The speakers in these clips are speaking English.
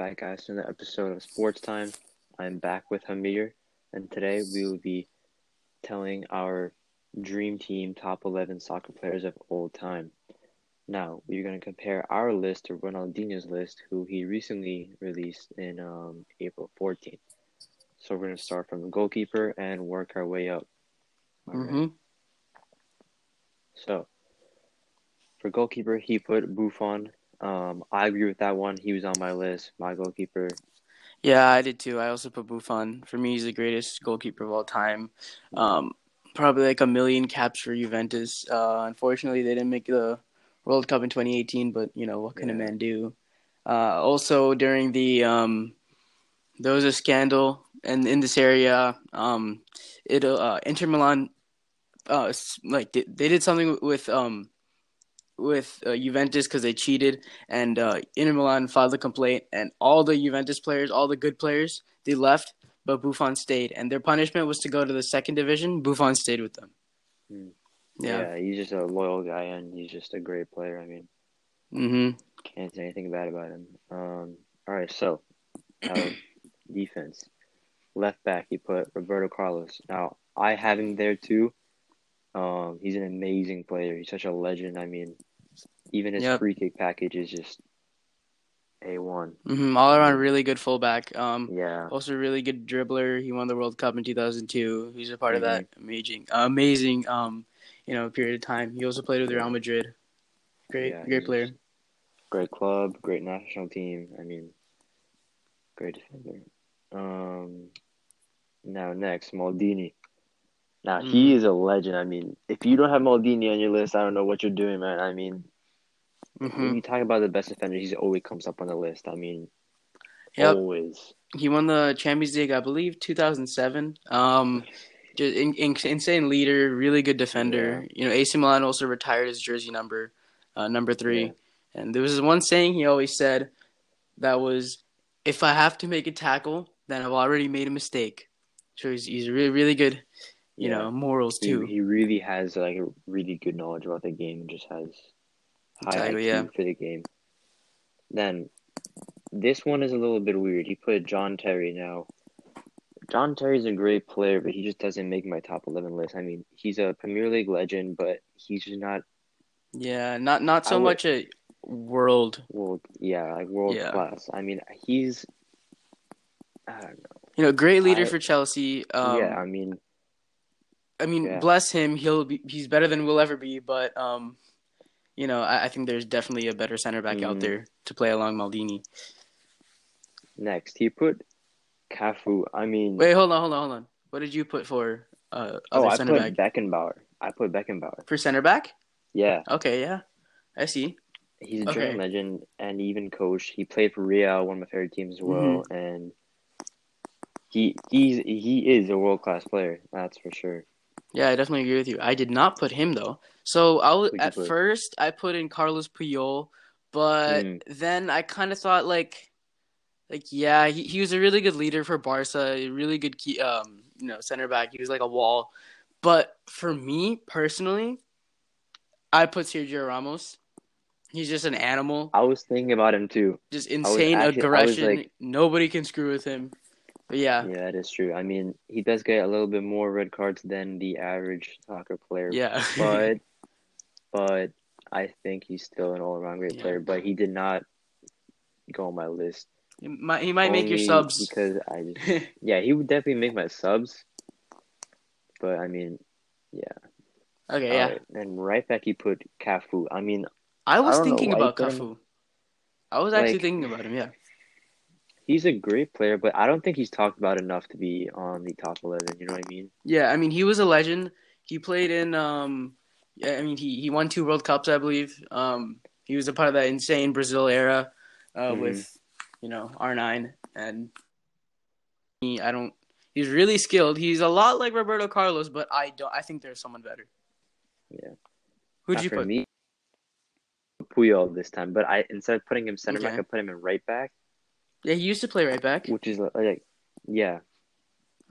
back, guys, to another episode of Sports Time. I'm back with Hamir, and today we will be telling our dream team top 11 soccer players of all time. Now, we're going to compare our list to Ronaldinho's list, who he recently released in um, April 14th. So we're going to start from the goalkeeper and work our way up. All right. Mm-hmm. So, for goalkeeper, he put Buffon. Um, I agree with that one. He was on my list. My goalkeeper. Yeah, I did too. I also put Buffon. For me, he's the greatest goalkeeper of all time. Um, probably like a million caps for Juventus. Uh, unfortunately, they didn't make the World Cup in 2018, but you know what can a man do? Uh, also, during the um, there was a scandal in in Serie A. Um, it uh, Inter Milan, uh, like they, they did something with um with uh, Juventus because they cheated, and uh, Inter Milan filed a complaint, and all the Juventus players, all the good players, they left, but Buffon stayed, and their punishment was to go to the second division. Buffon stayed with them. Hmm. Yeah. he's just a loyal guy, and he's just a great player. I mean, Mm-hmm. can't say anything bad about him. Um, all right, so our defense, left back, he put Roberto Carlos. Now I have him there too. Um, he's an amazing player. He's such a legend. I mean, even his Yep. free kick package is just a one. Mm-hmm. All around, really good fullback. Um, Yeah, also really good dribbler. He won the World Cup in 2002. He's a part of Mhm. that amazing, amazing, um, you know, period of time. He also played with Real Madrid. Great, Yeah, great player. great club, great national team. I mean, great defender. Um, now next, Maldini. Now he Mhm. is a legend. I mean, if you don't have Maldini on your list, I don't know what you're doing, man. I mean, when hmm you talk about the best defender, he always comes up on the list. I mean, Yep. always. He won the Champions League, I believe, 2007. Um, just in, in, insane leader, really good defender. You know, AC Milan also retired his jersey number, uh, number three. Yeah. And there was this one saying he always said that was, "If I have to make a tackle, then I've already made a mistake." So he's he's really really good. You Yeah. know, morals He, too. he really has like a really good knowledge about the game and just has high IQ yeah. for the game. Then this one is a little bit weird. He put John Terry now. John Terry's a great player, but he just doesn't make my top eleven list. I mean, he's a Premier League legend, but he's just not Yeah, not not so would- much a world. world yeah, like world Yeah. class. I mean he's I don't know. You know, great leader I- for Chelsea. Um, yeah, I mean I mean, Yeah. bless him. He'll be he's better than we'll ever be. But um, you know, I, I think there's definitely a better center back out Mhm. there to play along Maldini. next he put Cafu. I mean Wait, hold on, hold on, hold on. What did you put for uh oh I center put back? Beckenbauer. I put Beckenbauer. For center back? Yeah. Okay, yeah, I see. He's a Okay. German legend and even coach. He played for Real, one of my favorite teams as well, Mm-hmm. and he he's he is a world class player. That's for sure. Yeah, I definitely agree with you. I did not put him though. So I was at put? first I put in Carlos Puyol, but Mm. then I kind of thought like, like yeah, he, he was a really good leader for Barca, a really good key, um, you know, center back. He was like a wall. But for me personally, I put Sergio Ramos. He's just an animal, I was thinking about him too. just insane actually- I was aggression. like- Nobody can screw with him. But yeah, Yeah, that is true. I mean, he does get a little bit more red cards than the average soccer player, yeah, but but I think he's still an all around great Yeah. player. But he did not go on my list. he might, he might make your subs. because I just yeah he would definitely make my subs. But I mean, yeah. okay, yeah. And right back, he put Cafu. I mean, I was I thinking about Cafu. I was actually Like- thinking about him. Yeah. He's a great player, but I don't think he's talked about enough to be on the top eleven. You know what I mean? Yeah, I mean he was a legend. He played in um yeah, I mean he, he won two World Cups, I believe. Um he was a part of that insane Brazil era uh Mhm. with you know, R9 and he I don't he's really skilled. He's a lot like Roberto Carlos, but I don't I think there's someone better. Yeah. Who'd Not you for put? me? Puyol this time, but I instead of putting him center back, I put him in right back, Yeah, he used to play right back. which is like, yeah,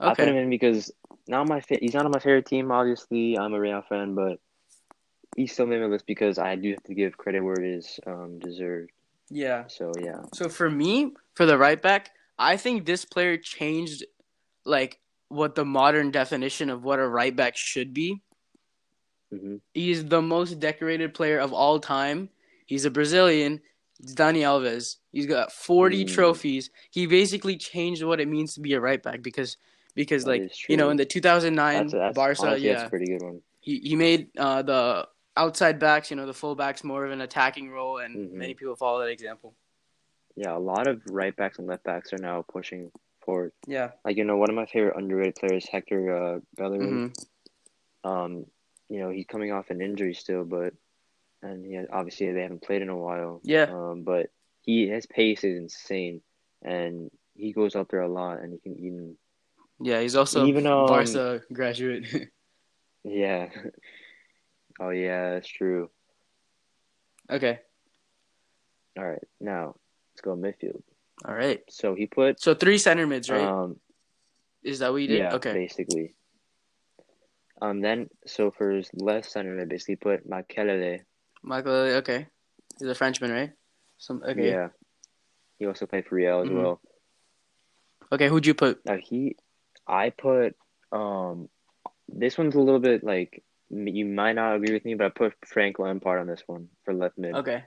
Okay. I put him in because not my fa- he's not on my favorite team. Obviously, I'm a Real fan, but he's still made my list because I do have to give credit where it is um, deserved. Yeah. So yeah, So for me, for the right back, I think this player changed like what the modern definition of what a right back should be. hmm He's the most decorated player of all time. He's a Brazilian. It's Dani Alves. He's got 40 Mm. trophies. He basically changed what it means to be a right back because because That like you know in the 2009 that's that's Barca, honestly, yeah, that's a pretty good one. he he made uh, the outside backs, you know, the full backs more of an attacking role, and Mhm. many people follow that example. Yeah, a lot of right backs and left backs are now pushing forward. Yeah. Like you know, one of my favorite underrated players, Hector uh, Bellerin. hmm Um, you know, he's coming off an injury still, but and yeah, obviously they haven't played in a while. Yeah. Um, but he his pace is insane, and he goes out there a lot, and he can even Yeah, he's also even um Barca graduate. yeah. Oh yeah, that's true. okay. All right, now let's go midfield. All right. So he put So three center mids, right? um Is that what you did? yeah, okay. basically. Um, then so for his left center, they basically put Makelele. Michael. Okay. He's a Frenchman, right? Some. Okay. Yeah, he also played for Real as Mhm. well. Okay. Who'd you put? Now he, I put um, this one's a little bit like you might not agree with me, but I put Frank Lampard on this one for left mid. Okay.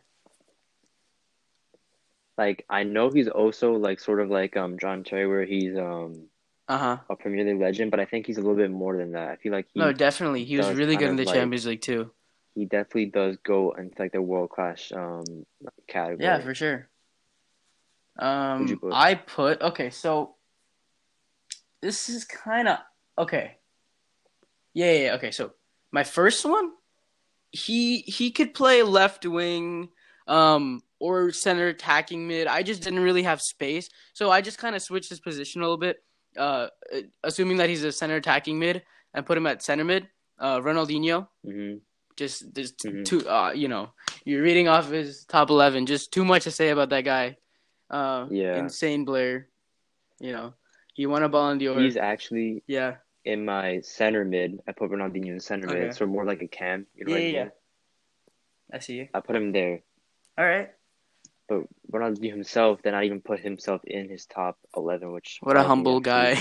Like I know he's also like sort of like um John Terry, where he's um Uh huh. a Premier League legend, but I think he's a little bit more than that. I feel like he No, definitely. He was really good in the like- Champions League too. He definitely does go into like the world class um category. Yeah, for sure. Um, put? I put okay. So this is kind of okay. Yeah, yeah, yeah, okay. So my first one, he he could play left wing, um, or center attacking mid. I just didn't really have space, so I just kind of switched his position a little bit. Uh, assuming that he's a center attacking mid, and put him at center mid. Uh, Ronaldinho. hmm Just there's Mhm. too uh you know you're reading off his top eleven. Just too much to say about that guy. Uh, Yeah. insane Blair. You know, he won a Ballon d'Or. He's actually yeah, in my center mid. I put Ronaldinho in center Okay. mid, so more like a cam. You know yeah, I yeah, yeah. I see you. I put him there, All right. but Ronaldinho himself did not even put himself in his top eleven, which What a humble guy.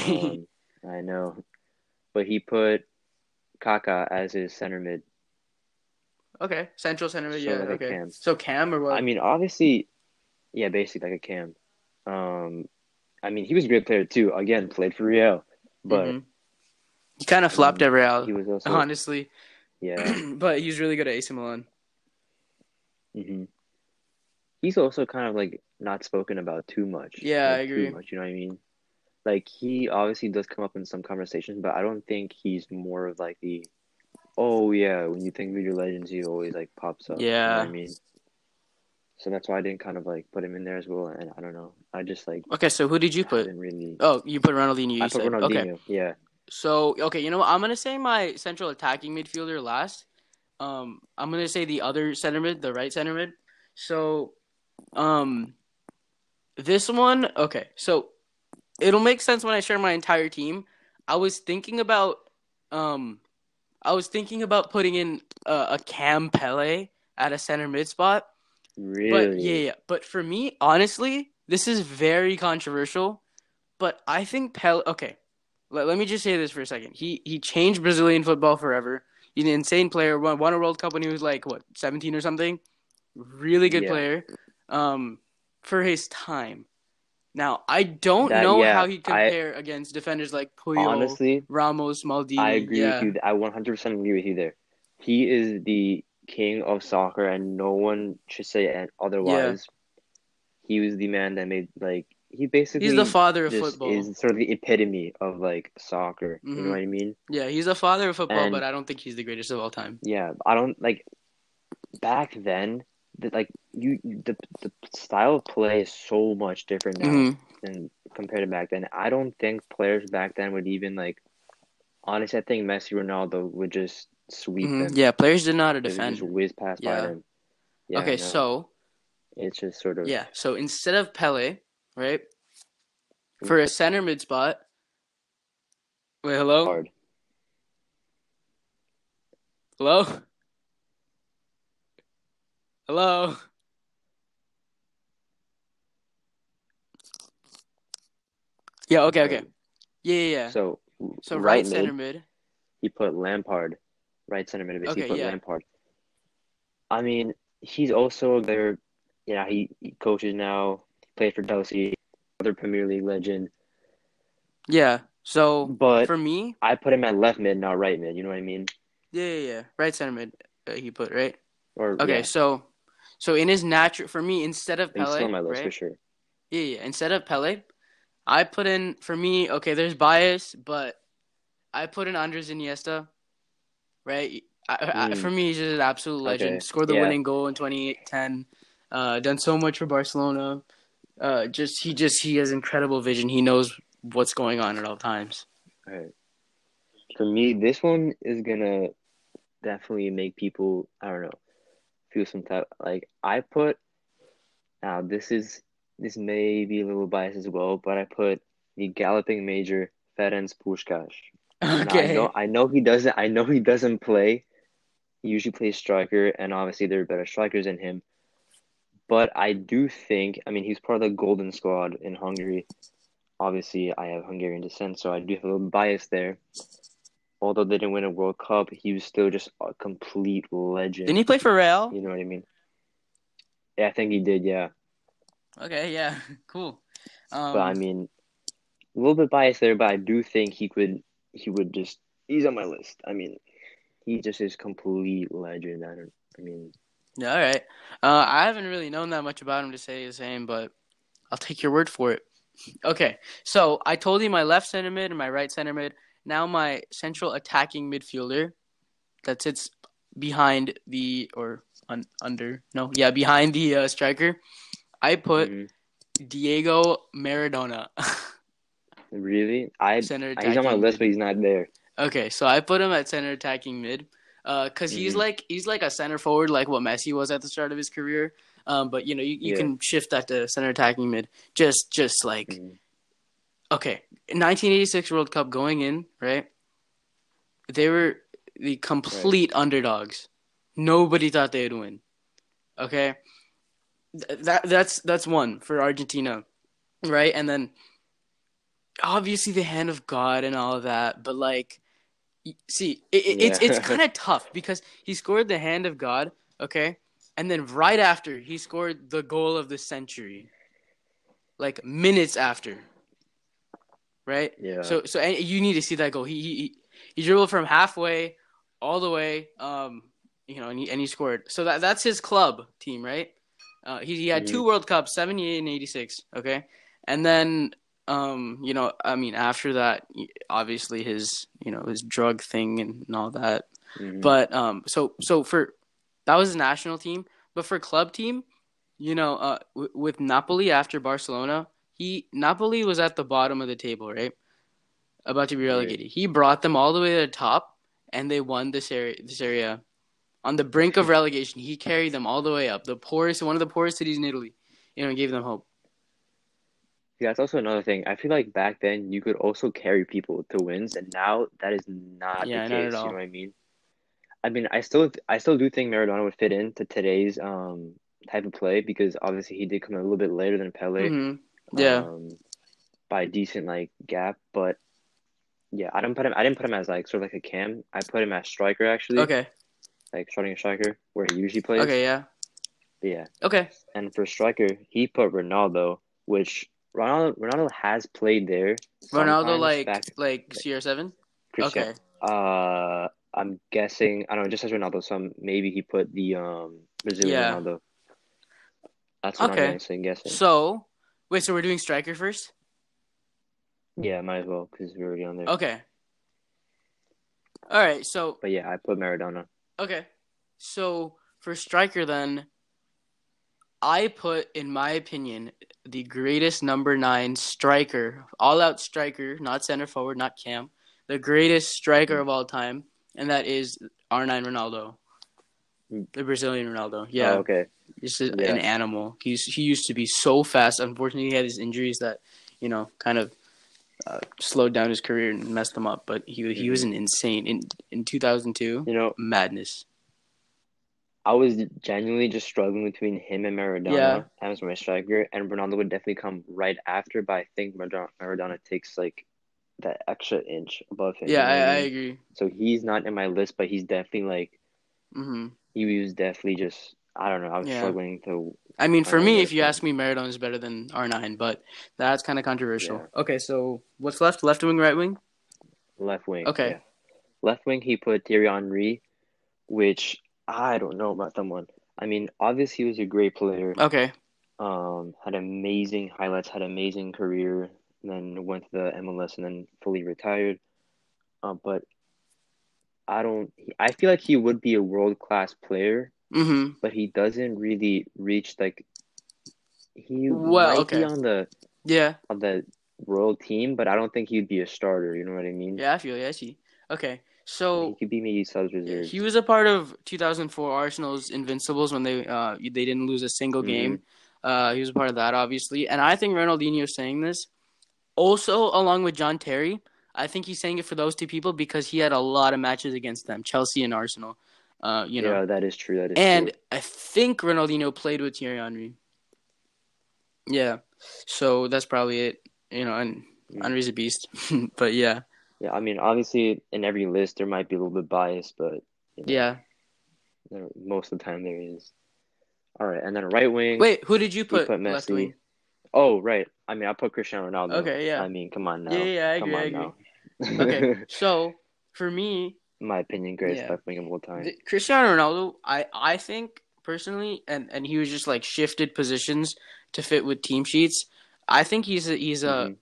I know, but he put Kaká as his center mid. Okay, central center. So yeah. like okay. So Cam or what? I mean, obviously, yeah, basically like a cam. Um, I mean, he was a great player too. Again, played for Real, but Mhm. he kind of flopped um, at Real, he was also honestly. yeah. but he's really good at AC Milan. hmm He's also kind of like not spoken about too much. Yeah, like, I agree. Too much, you know what I mean? Like he obviously does come up in some conversations, but I don't think he's more of like the, oh yeah, when you think of your legends, he always like pops up. you know Yeah. I mean. So that's why I didn't kind of like put him in there as well, and I don't know. I just like Okay, so who did you put? really. Oh, you put Ronaldinho. You I put said okay. Yeah. So okay, you know what? I'm gonna say my central attacking midfielder last. Um, I'm gonna say the other center mid, the right center mid. So, um, this one, okay. So, it'll make sense when I share my entire team. I was thinking about, um, I was thinking about putting in a, a Cam Pele at a center mid spot. Really. But yeah, yeah. But for me, honestly, this is very controversial. But I think Pele. Okay, let, let me just say this for a second. He he changed Brazilian football forever. He's an insane player. Won, won a World Cup when he was like what seventeen or something. Really good Yeah. player. Um, for his time. Now I don't That- know yeah, how he I- compare against defenders like Puyol, Honestly, Ramos, Maldini. I agree yeah. with you. I 100% agree with you there. He is the king of soccer, and no one should say otherwise. He was the man that made like he basically He's the father of football. is sort of the epitome of like soccer. You Mhm. know what I mean? Yeah, he's the father of football, And- but I don't think he's the greatest of all time. Yeah, I don't like back then. The, like you, the the style of play is so much different now Mhm. than compared to back then. I don't think players back then would even like. Honestly, I think Messi, Ronaldo would just sweep Mhm. them. Yeah, players didn't know how to They would defend. just whiz past Yeah. by them. Yeah, okay, no, so it's just sort of yeah, so instead of Pele, right, for a center mid spot. Wait, hello, hard. hello, hello. Yeah. Okay. Okay. Yeah. Yeah. yeah. So, So right, right, center mid. he put Lampard. Right center mid, he put yeah. Lampard. I mean, he's also their, yeah, he, he coaches now. Played for Chelsea, other Premier League legend. Yeah. So But for me, I put him at left mid, not right mid. You know what I mean? yeah, yeah, yeah. Right center mid. Uh, he put right. Or Okay. yeah, So, so in his natural, for me, instead of he's Pele, still on my list right? for sure. Yeah, yeah. Instead of Pele, I put in for me. Okay, there's bias, but I put in Andres Iniesta. Right. I, I, Mm. for me, he's just an absolute legend. Okay, Scored the yeah. winning goal in 2010. Uh, done so much for Barcelona. Uh, just he just he has incredible vision. He knows what's going on at all times. Alright. For me, this one is gonna definitely make people, I don't know, feel some type like I put now this is this may be a little biased as well, but I put the galloping major Ferenc Puskás. Now, I Okay. know I know he doesn't I know he doesn't play. He usually plays striker and obviously there are better strikers than him. But I do think I mean he's part of the golden squad in Hungary. Obviously I have Hungarian descent, so I do have a little bias there. Although they didn't win a World Cup, he was still just a complete legend. Didn't he play for Real? You know what I mean? Yeah, I think he did, yeah. Okay, yeah, cool. Um, But I mean, a little bit biased there, but I do think he could. He would just. He's on my list. I mean, he just is complete legend. I don't. I mean, Yeah, all right. Uh, I haven't really known that much about him to say the same, but I'll take your word for it. Okay, so I told you my left center mid and my right center mid. Now my central attacking midfielder that sits behind the or un, under no yeah behind the uh, striker. I put mhm. Diego Maradona. really, I. center He's on my list, but he's not there. Okay, so I put him at center attacking mid, uh, cause he's Mhm. like he's like a center forward, like what Messi was at the start of his career. Um, but you know you, you Yeah. can shift that to center attacking mid. Just just like Mhm. okay, 1986 World Cup going in, right? They were the complete underdogs. Nobody thought they'd win. Okay, that that's that's one for Argentina, right? And then obviously the hand of God and all of that, but like, see, it, it, it's it's kind of tough because he scored the hand of God, okay, and then right after he scored the goal of the century, like minutes after, right? Yeah. So so and you need to see that goal. He he he dribbled from halfway all the way, um, you know, and he, and he scored. So that that's his club team, right? Uh, he he had two World Cups, seventy eight and eighty six. Okay, and then um, you know, I mean, after that, obviously his you know his drug thing and all that. Mhm. But um, so so for that was his national team, but for club team, you know, uh, w- with Napoli after Barcelona, he Napoli was at the bottom of the table, right? About to be Right. relegated. He brought them all the way to the top, and they won Serie A. Serie A, on the brink of relegation, he carried them all the way up. The poorest, one of the poorest cities in Italy, you know, gave them hope. Yeah, that's also another thing. I feel like back then you could also carry people to wins, and now that is not Yeah, the not at case. all. You know what I mean? I mean, I still, I still do think Maradona would fit into today's um type of play because obviously he did come a little bit later than Pele. hmm Yeah. um, by a decent like gap. But yeah, I didn't put him. I didn't put him as like sort of like a cam. I put him as striker actually, Okay. Like starting a striker where he usually plays. Okay. Yeah. But yeah, Okay. and for striker, he put Ronaldo, which Ronaldo Ronaldo has played there. Ronaldo, like back, like CR7. Cristiano. Okay. Uh, I'm guessing. I don't know. Just says Ronaldo, so maybe he put the um Brazilian Yeah. Ronaldo. That's what Okay. I'm guessing. guessing. So wait, so we're doing striker first? yeah, might as well because we're already on there. Okay. All right. So But yeah, I put Maradona. Okay. So for striker, then I put, in my opinion, the greatest number nine striker, all-out striker, not center forward, not cam, the greatest striker of all time, and that is R9 Ronaldo, the Brazilian Ronaldo. Oh, yeah. Oh, okay. Just Yeah. an animal. He's he used to be so fast. Unfortunately, he had his injuries that you know kind of uh, slowed down his career and messed him up. But he he was an insane in in two thousand two You know, madness. I was genuinely just struggling between him and Maradona Yeah. as my striker, and Ronaldo would definitely come right after. But I think Maradona, Maradona takes like that extra inch above him. Yeah, I, I agree. So he's not in my list, but he's definitely like hmm he was definitely just I don't know. I was Yeah. struggling to I mean, for I me, if you ask me, Maradona is better than R9, but that's kind of controversial. Yeah. Okay, so what's left? Left wing, right wing? left wing. Okay. yeah. Left wing, he put Thierry Henry, which I don't know about that one. I mean, obviously he was a great player. Okay. Um, had amazing highlights, had amazing career, and then went to the MLS and then fully retired. Uh, but I don't. I feel like he would be a world class player, hmm but he doesn't really reach like. He Well, might okay. be on the Yeah. on the world team, but I don't think he'd be a starter. You know what I mean? Yeah, I feel you. I see. Okay, so He could be maybe subs reserves. he was a part of 2004 Arsenal's Invincibles when they uh they didn't lose a single Mhm. game. Uh, he was a part of that, obviously, and I think Ronaldinho is saying this also along with John Terry. I think he's saying it for those two people because he had a lot of matches against them, Chelsea and Arsenal. Uh, you know, yeah, that is true. That is and true. I think Ronaldinho played with Thierry Henry. Yeah, so that's probably it. You know, and Mm. Henry's a beast, but yeah, Yeah, I mean, obviously, in every list there might be a little bit biased, but you know, yeah. there- most of the time there is. All right, and then right wing. Wait, who did you put, put left wing? Oh, right. I mean, I put Cristiano Ronaldo. Okay, yeah. I mean, come on now. Yeah, yeah, I come agree, I agree. Okay, so for me, In my opinion, greatest Yeah. left wing of all time. the, Cristiano Ronaldo, I I think personally, and and he was just like shifted positions to fit with team sheets. I think he's a he's a Mhm.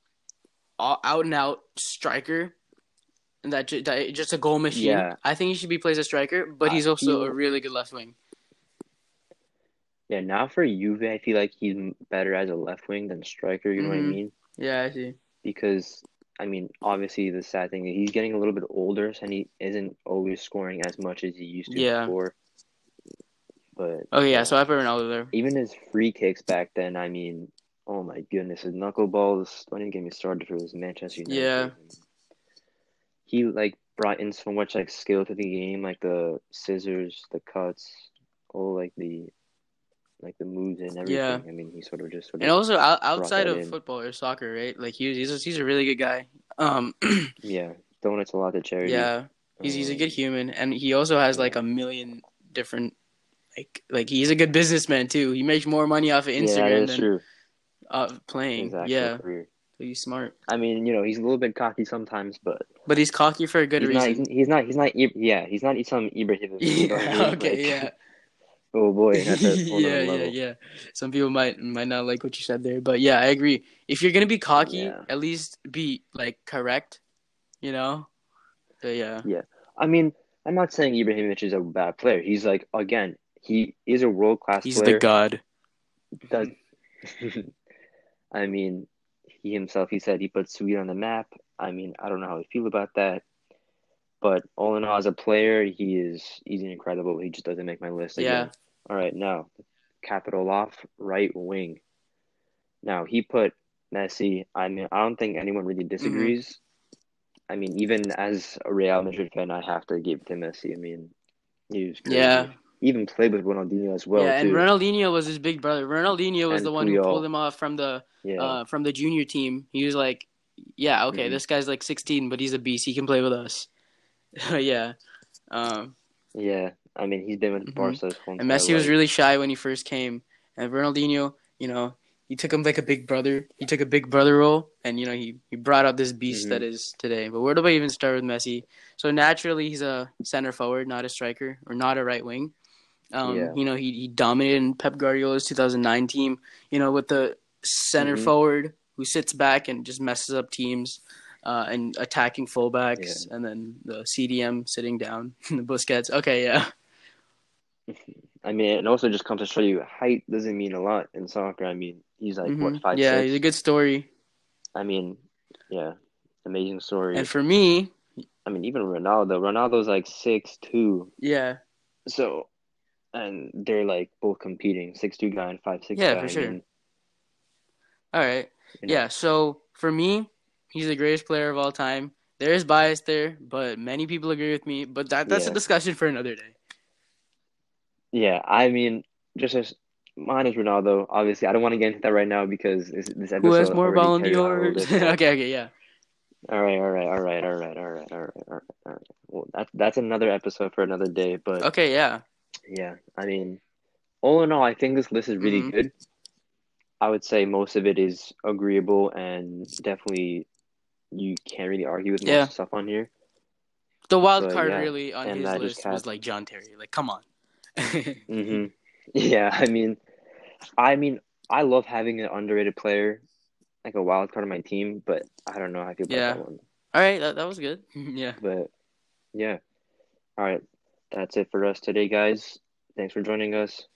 out and out striker. And that, that just a goal machine. Yeah. I think he should be placed as a striker, but I he's also a really good left wing. Yeah, now for Juve, I feel like he's better as a left wing than striker. You know what I Mhm. mean? Yeah, I see. Because I mean, obviously, the sad thing is he's getting a little bit older, and he isn't always scoring as much as he used to Yeah. before. But Oh yeah, so I've Ronaldo there. even his free kicks back then, I mean, oh my goodness, his knuckleballs. Don't even get me started for his Manchester United. Yeah. He like brought in so much like skill to the game, like the scissors, the cuts, all like the like the moves and everything. Yeah. I mean, he sort of just sort of And also outside of in. football or soccer, right? Like he, he's a, he's a really good guy. Um, yeah, donuts a lot to charity. yeah, he's he's a Um, good human, and he also has like a million different like like he's a good businessman too. He makes more money off of Instagram is than uh, playing. Actual Yeah, career. so he's smart, I mean, you know, he's a little bit cocky sometimes, but but he's cocky for a good he's not, reason. he's, he's not. He's not. Yeah, he's not some Ibrahimovic. you know what I yeah, okay, Like, yeah. Oh boy, that's a whole yeah, yeah, yeah. Some people might might not like what you said there, but yeah, I agree. If you're gonna be cocky, Yeah. at least be like correct, you know. But yeah, I mean, I'm not saying Ibrahimovic is a bad player. He's like again, he is a world class he's player. the god. Does I mean, he himself he said he put Sweden on the map. I mean, I don't know how I feel about that. But all in all, as a player, he is he's incredible. He just doesn't make my list Yeah. again. All right, now capital off right wing. Now he put Messi. I mean, I don't think anyone really disagrees. I mean, even as a Real Madrid fan, I have to give to Messi. I mean, he was crazy. Yeah. He even played with Ronaldinho as well. yeah, and too. Ronaldinho was his big brother. Ronaldinho was And the one who pulled him off from the yeah. uh, from the junior team. He was like, "Yeah, okay, Mhm. this guy's like 16, but he's a beast. He can play with us." yeah, um, Yeah, I mean he's been with Mhm. Barca his whole and Messi was really shy when he first came, and Ronaldinho, you know, he took him like a big brother. He took a big brother role, and you know, he he brought out this beast Mhm. that is today. But where do I even start with Messi? So naturally, he's a center forward, not a striker or not a right wing. Um, Yeah. You know, he, he dominated in Pep Guardiola's 2009 team. You know, with the center Mhm. forward who sits back and just messes up teams, uh, and attacking fullbacks, Yeah. and then the CDM sitting down, the Busquets. Okay, yeah, I mean, it also just comes to show you height doesn't mean a lot in soccer. I mean, he's like Mhm. what five yeah, six. he's a good story. I mean, yeah, amazing story. And for me, I mean, even Ronaldo. Ronaldo's like six two. yeah, So, and they're like both competing six two guy and five six Yeah, guy. for I sure. mean, all right. you know, Yeah, so for me, he's the greatest player of all time. There is bias there, but many people agree with me. But that that's a discussion for another day. Yeah, I mean, just as mine is Ronaldo. Obviously, I don't want to get into that right now because this, this episode Who has more Ballon d'Ors? okay, okay, yeah. All right, all right, all right, all right, all right, all right, all right, all right. Well, that's that's another episode for another day. But Okay, yeah. yeah, I mean, all in all, I think this list is really Mhm. good. I would say most of it is agreeable and definitely you can't really argue with most Yeah. the stuff on here. The wild But, card yeah, really on and his I list was like John Terry. Like, come on. hmm Yeah, I mean, I mean, I love having an underrated player, like a wild card on my team, but I don't know how I feel about Yeah. that one. All right, that, that was good. yeah. But yeah, all right, that's it for us today, guys. Thanks for joining us.